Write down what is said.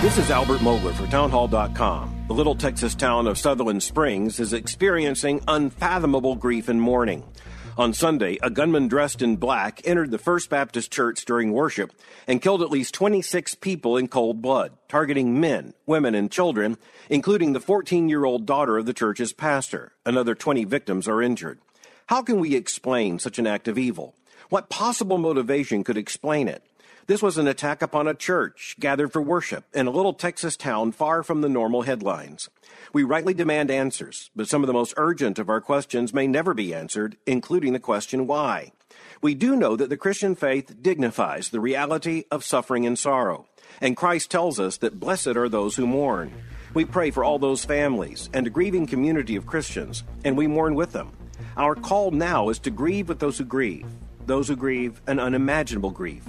This is Albert Mohler for Townhall.com. The little Texas town of Sutherland Springs is experiencing unfathomable grief and mourning. On Sunday, a gunman dressed in black entered the First Baptist Church during worship and killed at least 26 people in cold blood, targeting men, women, and children, including the 14 year old daughter of the church's pastor. Another 20 victims are injured. How can we explain such an act of evil? What possible motivation could explain it? This was an attack upon a church gathered for worship in a little Texas town far from the normal headlines. We rightly demand answers, but some of the most urgent of our questions may never be answered, including the question why. We do know that the Christian faith dignifies the reality of suffering and sorrow, and Christ tells us that blessed are those who mourn. We pray for all those families and a grieving community of Christians, and we mourn with them. Our call now is to grieve with those who grieve, those who grieve an unimaginable grief.